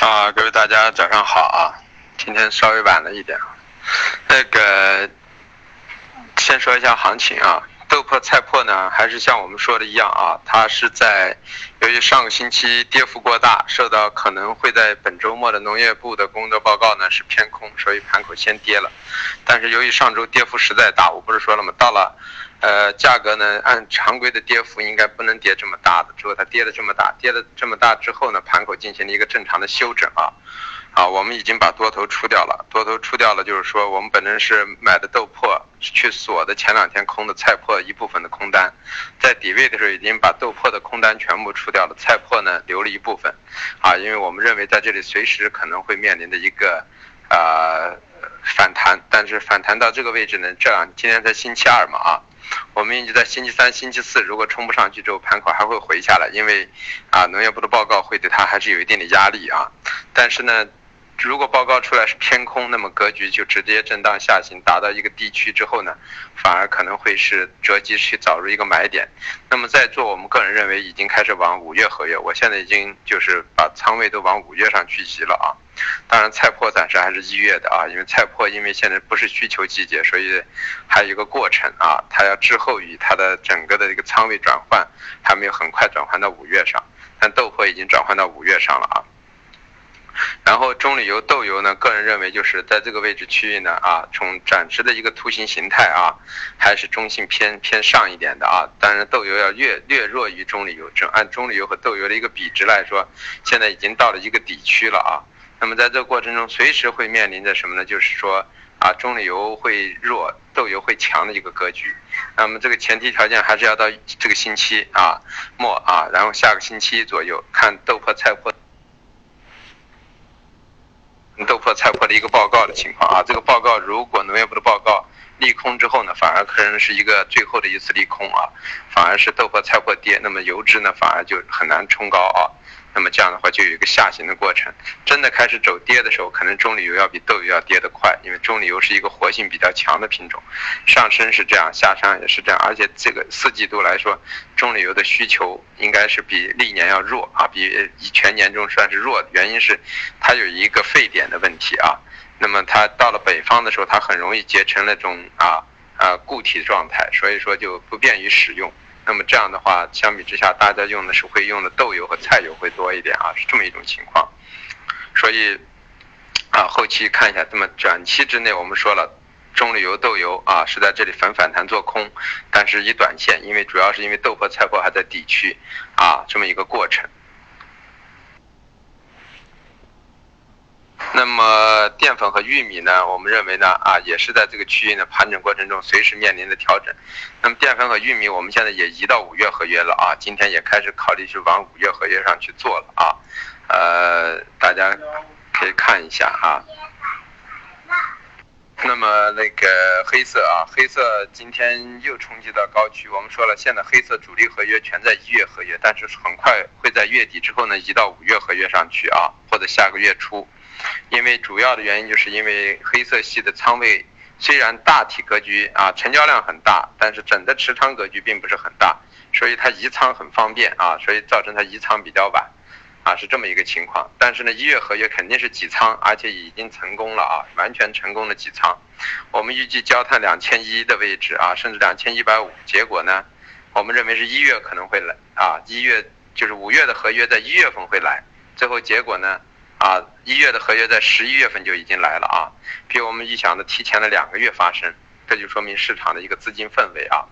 啊，各位大家早上好啊！今天稍微晚了一点，那个先说一下行情啊，豆粕、菜粕呢，还是像我们说的一样啊，它是在由于上个星期跌幅过大，受到可能会在本周末的农业部的工作报告呢是偏空，所以盘口先跌了。但是由于上周跌幅实在大，我不是说了吗？到了。呃，价格呢，按常规的跌幅应该不能跌这么大的，之后它跌的这么大，跌的这么大之后呢，盘口进行了一个正常的休整啊，啊，我们已经把多头出掉了，多头出掉了，就是说我们本身是买的豆粕去锁的前两天空的菜粕一部分的空单，在底位的时候已经把豆粕的空单全部出掉了，菜粕呢留了一部分，啊，因为我们认为在这里随时可能会面临的一个啊反弹，但是反弹到这个位置呢，这样今天才星期二嘛啊。我们预计在星期三、星期四，如果冲不上去之后，盘口还会回下来，因为啊，农业部的报告会对它还是有一定的压力啊。但是呢，如果报告出来是偏空，那么格局就直接震荡下行，达到一个低区之后呢，反而可能会是择机去找入一个买点。那么在做，我们个人认为已经开始往五月合约，我现在已经就是把仓位都往五月上去移了啊。当然，菜粕暂时还是一月的啊，因为菜粕因为现在不是需求季节，所以还有一个过程啊，它要滞后于它的整个的一个仓位转换，还没有很快转换到五月上。但豆粕已经转换到五月上了啊。然后中榈油、豆油呢，个人认为就是在这个位置区域呢啊，从暂时的一个图形形态啊，还是中性偏偏上一点的啊。当然，豆油要略略弱于中榈油，就按中榈油和豆油的一个比值来说，现在已经到了一个底区了啊。那么在这个过程中，随时会面临着什么呢？就是说啊，中榈油会弱，豆油会强的一个格局。那么这个前提条件还是要到这个星期啊末啊，然后下个星期左右看豆粕、菜粕、豆粕、菜粕的一个报告的情况啊。这个报告如果农业部的报告利空之后呢，反而可能是一个最后的一次利空啊，反而是豆粕、菜粕跌，那么油脂呢反而就很难冲高啊。那么这样的话就有一个下行的过程，真的开始走跌的时候，可能中榈油要比豆油要跌得快，因为中榈油是一个活性比较强的品种，上升是这样，下山也是这样，而且这个四季度来说，中榈油的需求应该是比历年要弱啊，比全年中算是弱的，原因是它有一个沸点的问题啊，那么它到了北方的时候，它很容易结成那种啊啊固体状态，所以说就不便于使用。那么这样的话，相比之下，大家用的是会用的豆油和菜油会多一点啊，是这么一种情况。所以啊，后期看一下，那么短期之内，我们说了，棕榈油、豆油啊是在这里反反弹做空，但是以短线，因为主要是因为豆粕、菜粕还在底区啊，这么一个过程。那么淀粉和玉米呢？我们认为呢，啊，也是在这个区域的盘整过程中随时面临的调整。那么淀粉和玉米，我们现在也移到五月合约了啊，今天也开始考虑去往五月合约上去做了啊。呃，大家可以看一下啊。那么那个黑色啊，黑色今天又冲击到高区。我们说了，现在黑色主力合约全在一月合约，但是很快会在月底之后呢移到五月合约上去啊，或者下个月初。因为主要的原因就是因为黑色系的仓位虽然大体格局啊成交量很大，但是整个持仓格局并不是很大，所以它移仓很方便啊，所以造成它移仓比较晚，啊是这么一个情况。但是呢，一月合约肯定是挤仓，而且已经成功了啊，完全成功的挤仓。我们预计焦炭两千一的位置啊，甚至两千一百五，结果呢，我们认为是一月可能会来啊，一月就是五月的合约在一月份会来，最后结果呢？啊，一月的合约在十一月份就已经来了啊，比我们预想的提前了两个月发生，这就说明市场的一个资金氛围啊。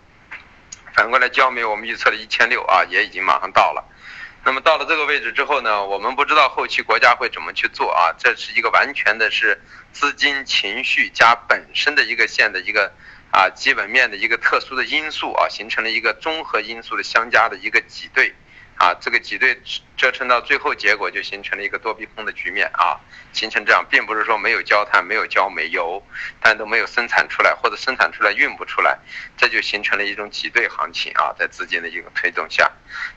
反过来，焦煤我们预测的一千六啊，也已经马上到了。那么到了这个位置之后呢，我们不知道后期国家会怎么去做啊，这是一个完全的是资金情绪加本身的一个线的一个啊基本面的一个特殊的因素啊，形成了一个综合因素的相加的一个挤兑。啊，这个挤兑折腾到最后，结果就形成了一个多逼空的局面啊，形成这样，并不是说没有焦炭、没有焦煤油，但都没有生产出来，或者生产出来运不出来，这就形成了一种挤兑行情啊，在资金的一个推动下，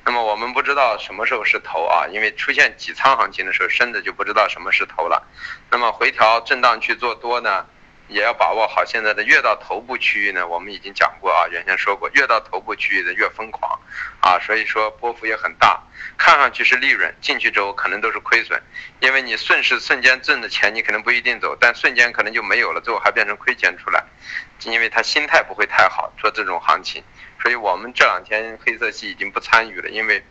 那么我们不知道什么时候是头啊，因为出现挤仓行情的时候，深的就不知道什么是头了，那么回调震荡去做多呢？也要把握好现在的越到头部区域呢，我们已经讲过啊，原先说过，越到头部区域的越疯狂，啊，所以说波幅也很大，看上去是利润，进去之后可能都是亏损，因为你顺势瞬间挣的钱你可能不一定走，但瞬间可能就没有了，最后还变成亏钱出来，因为他心态不会太好做这种行情，所以我们这两天黑色系已经不参与了，因为，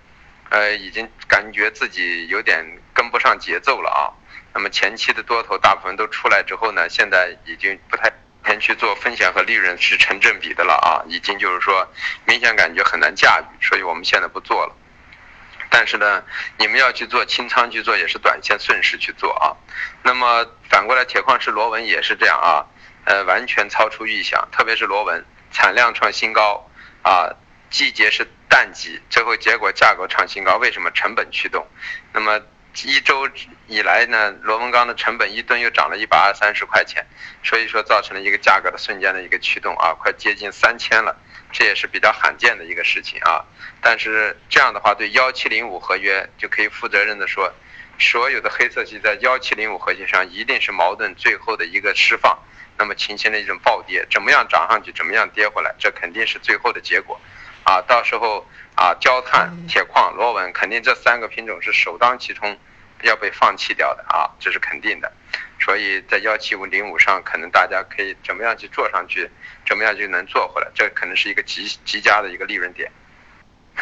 呃，已经感觉自己有点跟不上节奏了啊。那么前期的多头大部分都出来之后呢，现在已经不太偏去做风险和利润是成正比的了啊，已经就是说明显感觉很难驾驭，所以我们现在不做了。但是呢，你们要去做清仓去做也是短线顺势去做啊。那么反过来铁矿石螺纹也是这样啊，呃，完全超出预想，特别是螺纹产量创新高啊，季节是淡季，最后结果价格创新高，为什么？成本驱动。那么。一周以来呢，螺纹钢的成本一吨又涨了一百二三十块钱，所以说造成了一个价格的瞬间的一个驱动啊，快接近三千了，这也是比较罕见的一个事情啊。但是这样的话，对幺七零五合约就可以负责任的说，所有的黑色系在幺七零五合约上一定是矛盾最后的一个释放，那么形成了一种暴跌，怎么样涨上去，怎么样跌回来，这肯定是最后的结果。啊，到时候啊，焦炭、铁矿、螺纹，肯定这三个品种是首当其冲要被放弃掉的啊，这是肯定的。所以在幺七五零五上，可能大家可以怎么样去做上去，怎么样就能做回来，这可能是一个极极佳的一个利润点。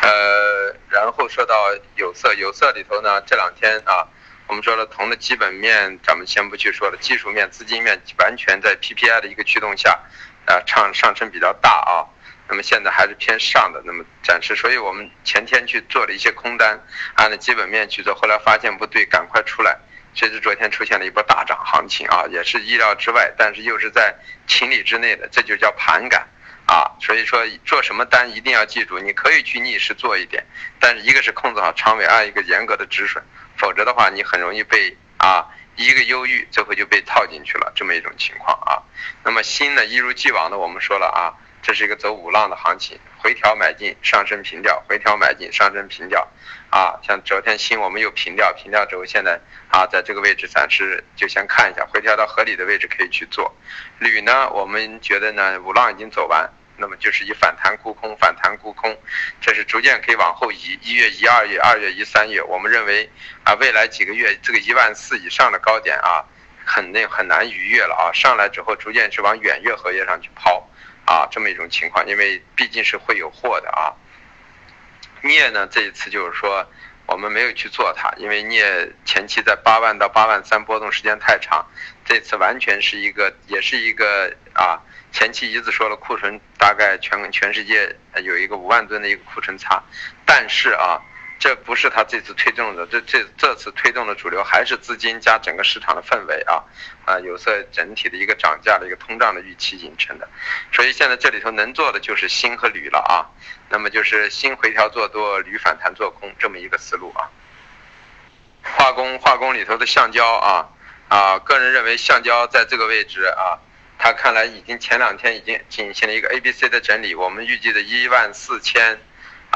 呃，然后说到有色，有色里头呢，这两天啊，我们说了铜的基本面，咱们先不去说了，技术面、资金面完全在 PPI 的一个驱动下，啊，上上升比较大啊。那么现在还是偏上的，那么暂时，所以我们前天去做了一些空单，按照基本面去做，后来发现不对，赶快出来。其实昨天出现了一波大涨行情啊，也是意料之外，但是又是在情理之内的，这就叫盘感啊。所以说做什么单一定要记住，你可以去逆势做一点，但是一个是控制好仓位，二一个严格的止损，否则的话你很容易被啊一个忧郁，最后就被套进去了这么一种情况啊。那么新的一如既往的我们说了啊。这是一个走五浪的行情，回调买进，上升平掉，回调买进，上升平掉，啊，像昨天新我们又平掉，平掉之后现在啊，在这个位置暂时就先看一下，回调到合理的位置可以去做。铝呢，我们觉得呢五浪已经走完，那么就是以反弹沽空，反弹沽空，这是逐渐可以往后移，一月、一二月、二月、一三月，我们认为啊，未来几个月这个一万四以上的高点啊，肯定很难逾越了啊，上来之后逐渐是往远月合约上去抛。啊，这么一种情况，因为毕竟是会有货的啊。镍呢，这一次就是说我们没有去做它，因为镍前期在八万到八万三波动时间太长，这次完全是一个，也是一个啊，前期一直说了库存大概全全世界有一个五万吨的一个库存差，但是啊。这不是他这次推动的，这这这次推动的主流还是资金加整个市场的氛围啊，啊有色整体的一个涨价的一个通胀的预期形成的，所以现在这里头能做的就是锌和铝了啊，那么就是锌回调做多，铝反弹做空这么一个思路啊。化工化工里头的橡胶啊啊，个人认为橡胶在这个位置啊，它看来已经前两天已经进行了一个 A B C 的整理，我们预计的一万四千。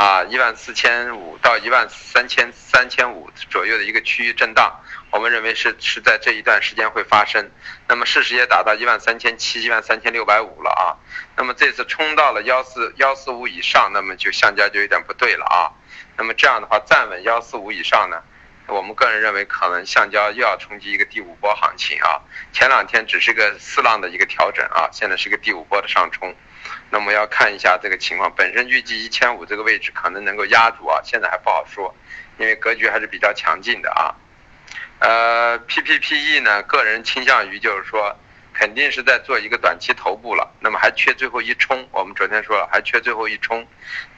啊，一万四千五到一万三千三千五左右的一个区域震荡，我们认为是是在这一段时间会发生。那么事实也达到一万三千七、一万三千六百五了啊。那么这次冲到了幺四幺四五以上，那么就橡胶就有点不对了啊。那么这样的话站稳幺四五以上呢，我们个人认为可能橡胶又要冲击一个第五波行情啊。前两天只是个四浪的一个调整啊，现在是个第五波的上冲。那么要看一下这个情况，本身预计一千五这个位置可能能够压住啊，现在还不好说，因为格局还是比较强劲的啊。呃，PPPE 呢，个人倾向于就是说，肯定是在做一个短期头部了，那么还缺最后一冲，我们昨天说了还缺最后一冲，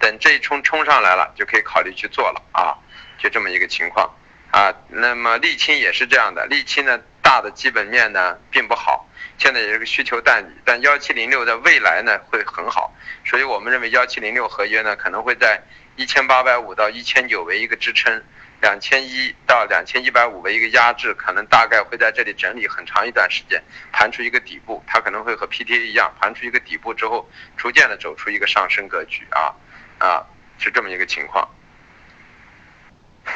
等这一冲冲上来了，就可以考虑去做了啊，就这么一个情况啊。那么沥青也是这样的，沥青呢大的基本面呢并不好。现在也是个需求淡季，但幺七零六的未来呢会很好，所以我们认为幺七零六合约呢可能会在一千八百五到一千九为一个支撑，两千一到两千一百五为一个压制，可能大概会在这里整理很长一段时间，盘出一个底部，它可能会和 PTA 一样，盘出一个底部之后，逐渐的走出一个上升格局啊啊，是这么一个情况。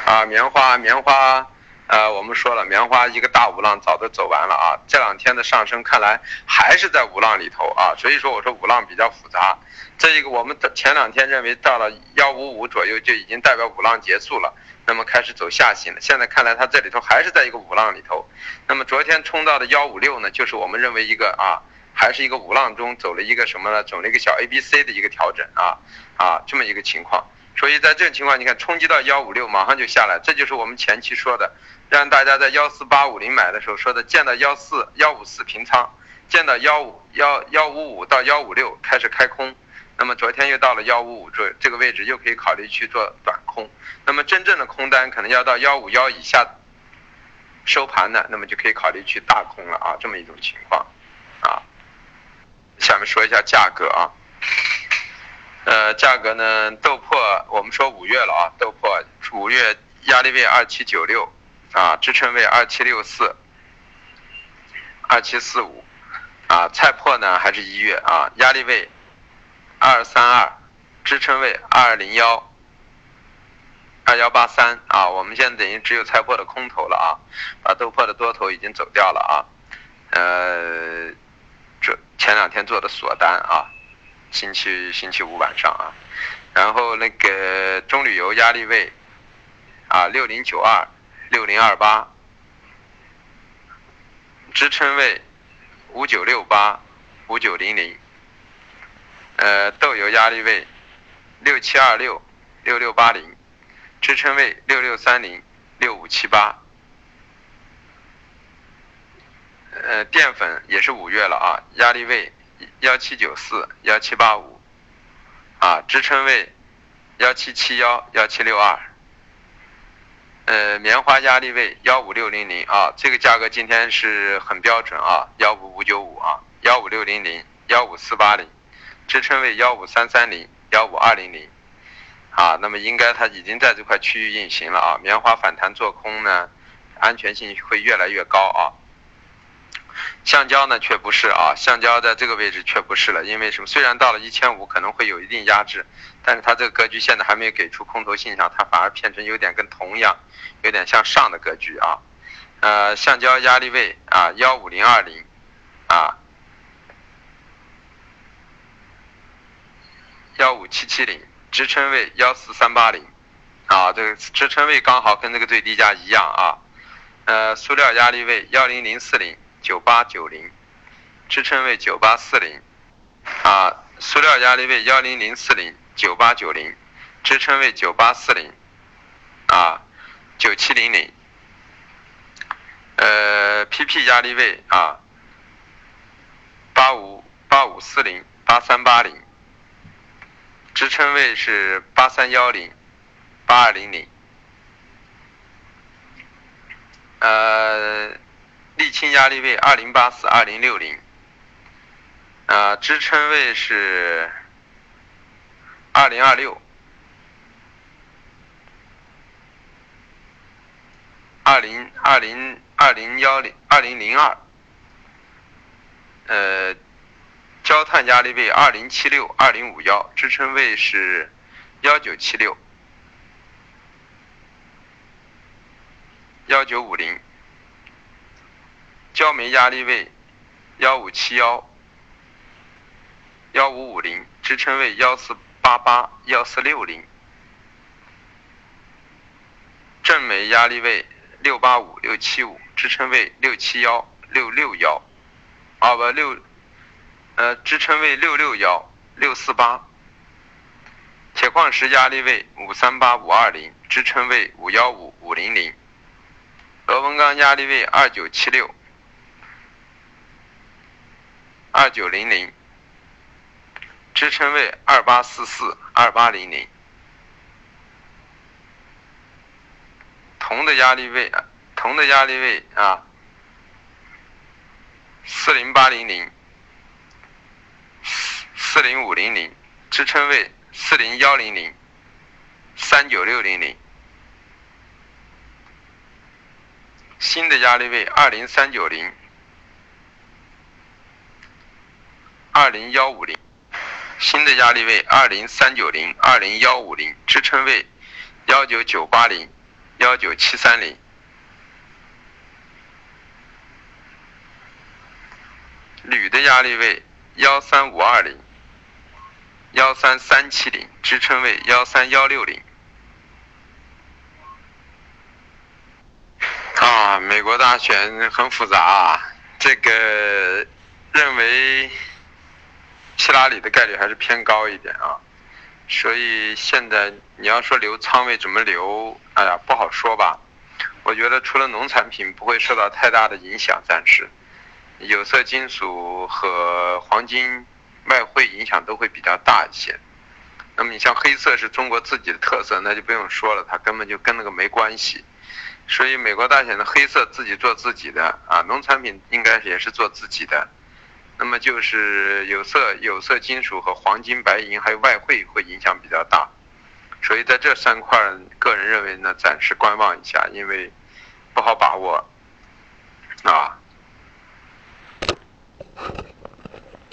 啊，棉花棉花。呃，我们说了，棉花一个大五浪早都走完了啊，这两天的上升看来还是在五浪里头啊，所以说我说五浪比较复杂。这一个我们前两天认为到了幺五五左右就已经代表五浪结束了，那么开始走下行了。现在看来它这里头还是在一个五浪里头。那么昨天冲到的幺五六呢，就是我们认为一个啊，还是一个五浪中走了一个什么呢？走了一个小 A B C 的一个调整啊啊这么一个情况。所以在这种情况，你看冲击到幺五六马上就下来，这就是我们前期说的。让大家在幺四八五零买的时候说的，见到幺四幺五四平仓，见到幺五幺幺五五到幺五六开始开空，那么昨天又到了幺五五这这个位置，又可以考虑去做短空。那么真正的空单可能要到幺五幺以下收盘的，那么就可以考虑去大空了啊，这么一种情况啊。下面说一下价格啊，呃，价格呢，豆粕我们说五月了啊，豆粕五月压力位二七九六。啊，支撑位二七六四，二七四五，啊，菜粕呢还是一月啊，压力位二三二，支撑位二零幺，二幺八三啊，我们现在等于只有菜粕的空头了啊，把豆粕的多头已经走掉了啊，呃，这前两天做的锁单啊，星期星期五晚上啊，然后那个中旅游压力位啊六零九二。六零二八，支撑位五九六八，五九零零，呃，豆油压力位六七二六，六六八零，支撑位六六三零，六五七八，呃，淀粉也是五月了啊，压力位幺七九四，幺七八五，啊，支撑位幺七七幺，幺七六二。呃，棉花压力位幺五六零零啊，这个价格今天是很标准啊，幺五五九五啊，幺五六零零，幺五四八零，支撑位幺五三三零，幺五二零零，啊，那么应该它已经在这块区域运行了啊，棉花反弹做空呢，安全性会越来越高啊。橡胶呢却不是啊，橡胶在这个位置却不是了，因为什么？虽然到了一千五可能会有一定压制，但是它这个格局现在还没有给出空头现象，它反而变成有点跟铜一样，有点向上的格局啊。呃，橡胶压力位啊幺五零二零，啊幺五七七零，支撑位幺四三八零，啊这个支撑位刚好跟这个最低价一样啊。呃，塑料压力位幺零零四零。九八九零，支撑位九八四零，啊，塑料压力位幺零零四零，九八九零，支撑位九八四零，啊，九七零零，呃，PP 压力位啊，八五八五四零，八三八零，支撑位是八三幺零，八二零零，呃。沥青压力位二零八四二零六零，啊，支撑位是二零二六，二零二零二零幺零二零零二，呃，焦炭压力位二零七六二零五幺，支撑位是幺九七六，幺九五零。焦煤压力位幺五七幺幺五五零，支撑位幺四八八幺四六零。正煤压力位六八五六七五，支撑位六七幺六六幺，啊不六，呃支撑位六六幺六四八。铁矿石压力位五三八五二零，支撑位五幺五五零零。螺纹钢压力位二九七六。二九零零，支撑位二八四四二八零零，铜的压力位，铜的压力位啊，四零八零零，四四零五零零，支撑位四零幺零零，三九六零零，新的压力位二零三九零。二零幺五零新的压力位二零三九零二零幺五零支撑位幺九九八零幺九七三零。铝的压力位幺三五二零幺三三七零支撑位幺三幺六零。啊美国大选很复杂啊这个认为希拉里的概率还是偏高一点啊，所以现在你要说留仓位怎么留，哎呀，不好说吧。我觉得除了农产品不会受到太大的影响，暂时，有色金属和黄金、外汇影响都会比较大一些。那么你像黑色是中国自己的特色，那就不用说了，它根本就跟那个没关系。所以美国大选的黑色自己做自己的啊，农产品应该也是做自己的，那么就是有色、有色金属和黄金、白银还有外汇会影响比较大，所以在这三块，个人认为呢，暂时观望一下，因为不好把握啊。